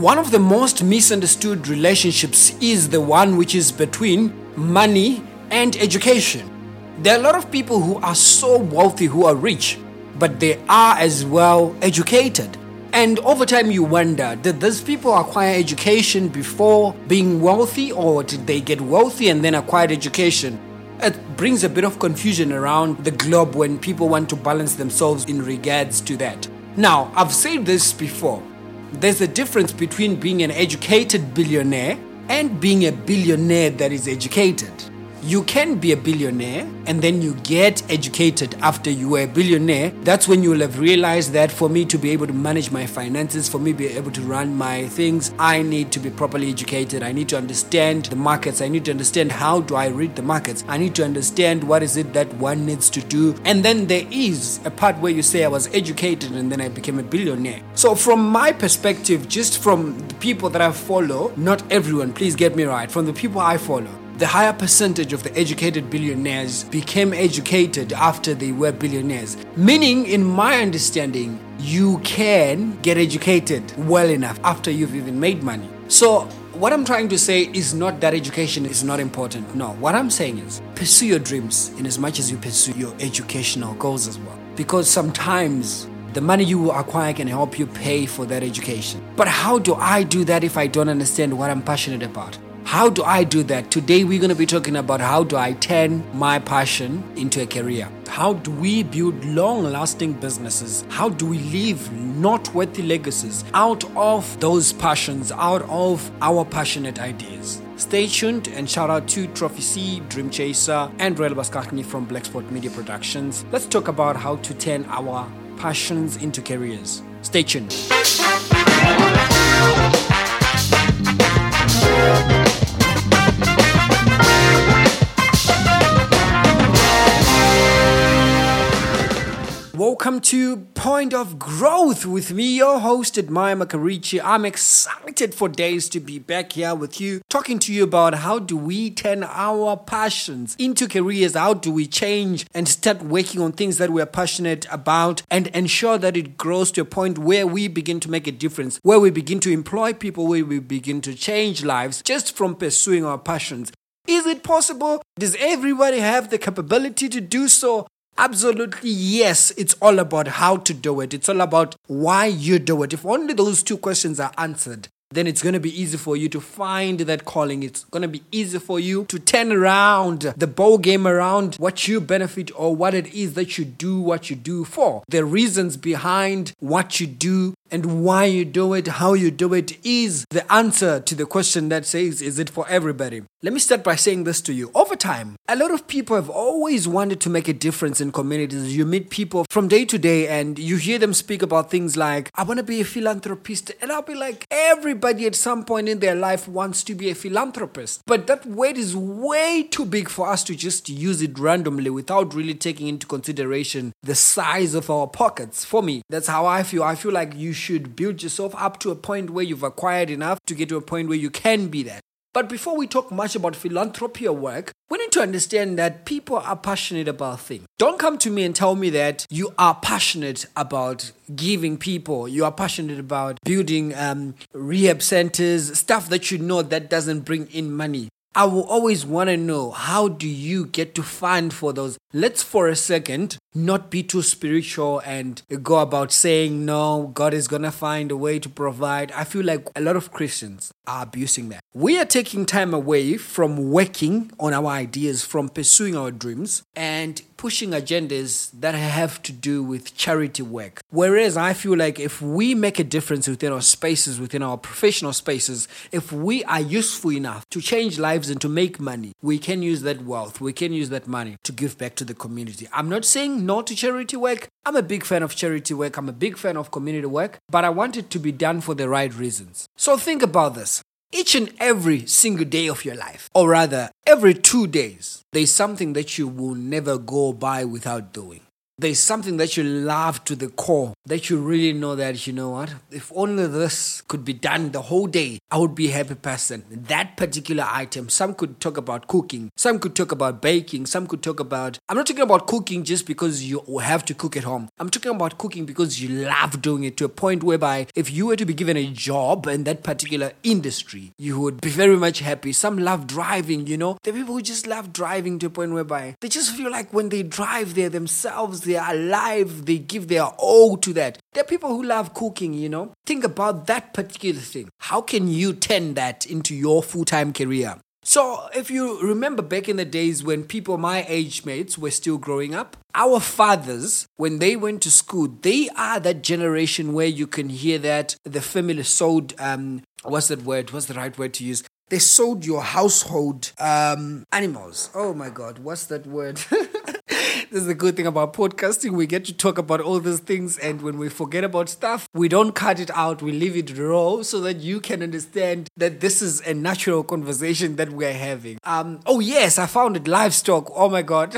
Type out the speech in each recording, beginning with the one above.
One of the most misunderstood relationships is the one which is between money and education. There are a lot of people who are so wealthy, who are rich, but they are as well educated. And over time, you wonder did these people acquire education before being wealthy, or did they get wealthy and then acquired education? It brings a bit of confusion around the globe when people want to balance themselves in regards to that. Now, I've said this before there's a difference between being an educated billionaire and being a billionaire that is educated. You can be a billionaire and then you get educated after you were a billionaire. That's when you will have realized that for me to be able to manage my finances, for me to be able to run my things, I need to be properly educated. I need to understand the markets. I need to understand how do I read the markets. I need to understand what is it that one needs to do. And then there is a part where you say I was educated and then I became a billionaire. So from my perspective, just from the people that I follow, not everyone, please get me right, from the people I follow, the higher percentage of the educated billionaires became educated after they were billionaires. Meaning, in my understanding, you can get educated well enough after you've even made money. So, what I'm trying to say is not that education is not important. No, what I'm saying is pursue your dreams in as much as you pursue your educational goals as well. Because sometimes the money you acquire can help you pay for that education. But how do I do that if I don't understand what I'm passionate about? How do I do that? Today we're going to be talking about how do I turn my passion into a career? How do we build long lasting businesses? How do we leave noteworthy legacies out of those passions, out of our passionate ideas? Stay tuned and shout out to Trophy C, Dream Chaser, and Royal Baskakni from Blacksport Media Productions. Let's talk about how to turn our passions into careers. Stay tuned. Welcome to Point of Growth with me, your host, Admire Makarichi. I'm excited for days to be back here with you, talking to you about how do we turn our passions into careers, how do we change and start working on things that we're passionate about and ensure that it grows to a point where we begin to make a difference, where we begin to employ people, where we begin to change lives just from pursuing our passions. Is it possible? Does everybody have the capability to do so? Absolutely, yes. It's all about how to do it. It's all about why you do it. If only those two questions are answered, then it's going to be easy for you to find that calling. It's going to be easy for you to turn around the ball game around what you benefit or what it is that you do what you do for. The reasons behind what you do and why you do it, how you do it is the answer to the question that says, is it for everybody? Let me start by saying this to you. Over time, a lot of people have always wanted to make a difference in communities. You meet people from day to day and you hear them speak about things like, I want to be a philanthropist. And I'll be like, everybody at some point in their life wants to be a philanthropist. But that word is way too big for us to just use it randomly without really taking into consideration the size of our pockets. For me, that's how I feel. I feel like you should build yourself up to a point where you've acquired enough to get to a point where you can be that. But before we talk much about philanthropy or work, we need to understand that people are passionate about things. Don't come to me and tell me that you are passionate about giving people, you are passionate about building um, rehab centers, stuff that you know that doesn't bring in money. I will always want to know how do you get to fund for those? Let's for a second not be too spiritual and go about saying no, God is going to find a way to provide. I feel like a lot of Christians are abusing that. We are taking time away from working on our ideas, from pursuing our dreams, and pushing agendas that have to do with charity work. Whereas I feel like if we make a difference within our spaces, within our professional spaces, if we are useful enough to change lives and to make money, we can use that wealth, we can use that money to give back to the community. I'm not saying no to charity work. I'm a big fan of charity work, I'm a big fan of community work, but I want it to be done for the right reasons. So think about this. Each and every single day of your life, or rather, every two days, there's something that you will never go by without doing. There's something that you love to the core that you really know that you know what if only this could be done the whole day i would be a happy person. That particular item some could talk about cooking some could talk about baking some could talk about i'm not talking about cooking just because you have to cook at home. I'm talking about cooking because you love doing it to a point whereby if you were to be given a job in that particular industry you would be very much happy. Some love driving you know. Are people who just love driving to a point whereby they just feel like when they drive they're themselves they are alive they give their all to that there are people who love cooking you know think about that particular thing how can you turn that into your full-time career so, if you remember back in the days when people my age mates were still growing up, our fathers, when they went to school, they are that generation where you can hear that the family sold, um, what's that word? What's the right word to use? They sold your household um, animals. Oh my God, what's that word? this is the good thing about podcasting. We get to talk about all these things, and when we forget about stuff, we don't cut it out. We leave it raw so that you can understand that this is a natural conversation that we are having. Um, oh yes, I found it. Livestock. Oh my god.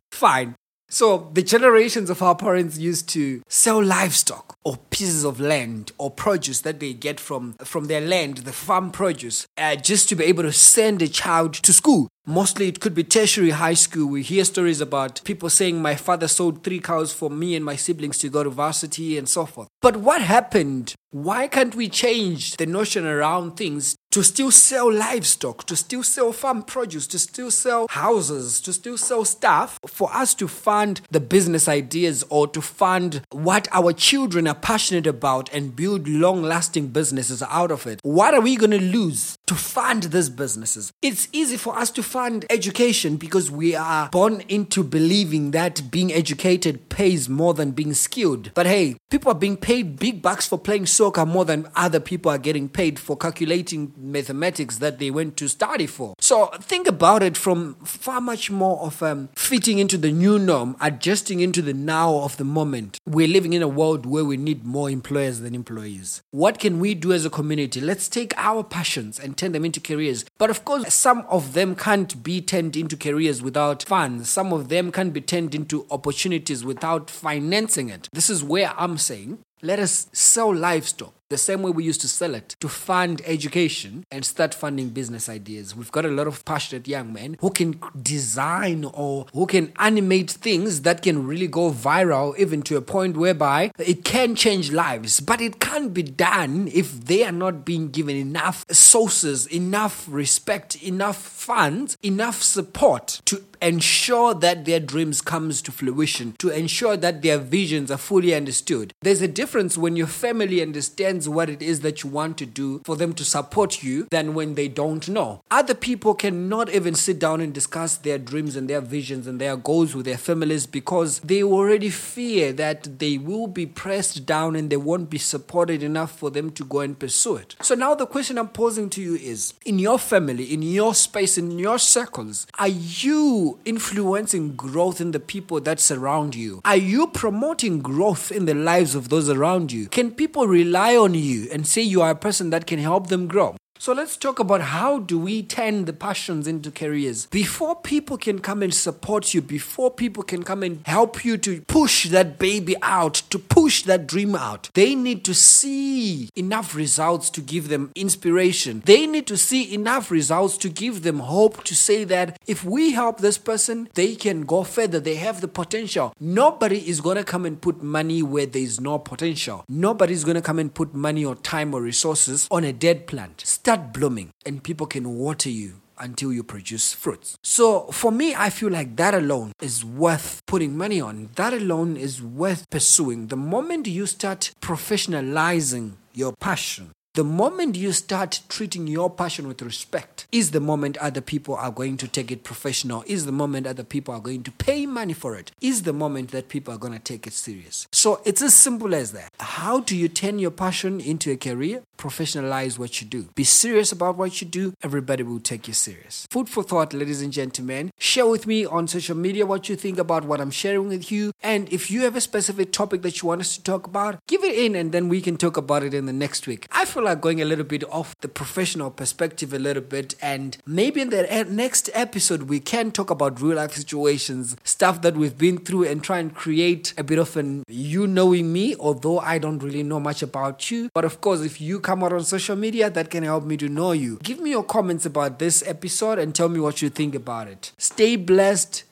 Fine. So the generations of our parents used to sell livestock or pieces of land or produce that they get from from their land, the farm produce, uh, just to be able to send a child to school. Mostly it could be tertiary high school. We hear stories about people saying, My father sold three cows for me and my siblings to go to varsity and so forth. But what happened? Why can't we change the notion around things to still sell livestock, to still sell farm produce, to still sell houses, to still sell stuff for us to fund the business ideas or to fund what our children are passionate about and build long lasting businesses out of it? What are we going to lose to fund these businesses? It's easy for us to fund education because we are born into believing that being educated pays more than being skilled. But hey, people are being paid big bucks for playing soccer more than other people are getting paid for calculating mathematics that they went to study for. So think about it from far much more of um, fitting into the new norm, adjusting into the now of the moment. We're living in a world where we need more employers than employees. What can we do as a community? Let's take our passions and turn them into careers. But of course, some of them can't be turned into careers without funds. Some of them can be turned into opportunities without financing it. This is where I'm saying let us sell livestock the same way we used to sell it to fund education and start funding business ideas. We've got a lot of passionate young men who can design or who can animate things that can really go viral, even to a point whereby it can change lives. But it can't be done if they are not being given enough sources, enough respect, enough funds, enough support to ensure that their dreams comes to fruition, to ensure that their visions are fully understood. There's a difference when your family understands what it is that you want to do for them to support you than when they don't know. Other people cannot even sit down and discuss their dreams and their visions and their goals with their families because they already fear that they will be pressed down and they won't be supported enough for them to go and pursue it. So now the question I'm posing to you is in your family, in your space, in your circles, are you influencing growth in the people that surround you? Are you promoting growth in the lives of those around you? Can people rely on you and say you are a person that can help them grow? So let's talk about how do we turn the passions into careers. Before people can come and support you, before people can come and help you to push that baby out, to push that dream out, they need to see enough results to give them inspiration. They need to see enough results to give them hope to say that if we help this person, they can go further. They have the potential. Nobody is going to come and put money where there is no potential. Nobody is going to come and put money or time or resources on a dead plant start blooming and people can water you until you produce fruits. So for me, I feel like that alone is worth putting money on. That alone is worth pursuing. The moment you start professionalizing your passion, the moment you start treating your passion with respect is the moment other people are going to take it professional, is the moment other people are going to pay money for it, is the moment that people are going to take it serious. So it's as simple as that. How do you turn your passion into a career? Professionalize what you do. Be serious about what you do. Everybody will take you serious. Food for thought, ladies and gentlemen. Share with me on social media what you think about what I'm sharing with you. And if you have a specific topic that you want us to talk about, give it in and then we can talk about it in the next week. I feel feel like going a little bit off the professional perspective a little bit. And maybe in the next episode, we can talk about real life situations, stuff that we've been through, and try and create a bit of an you knowing me, although I don't really know much about you. But of course, if you come out on social media, that can help me to know you. Give me your comments about this episode and tell me what you think about it. Stay blessed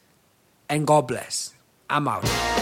and God bless. I'm out.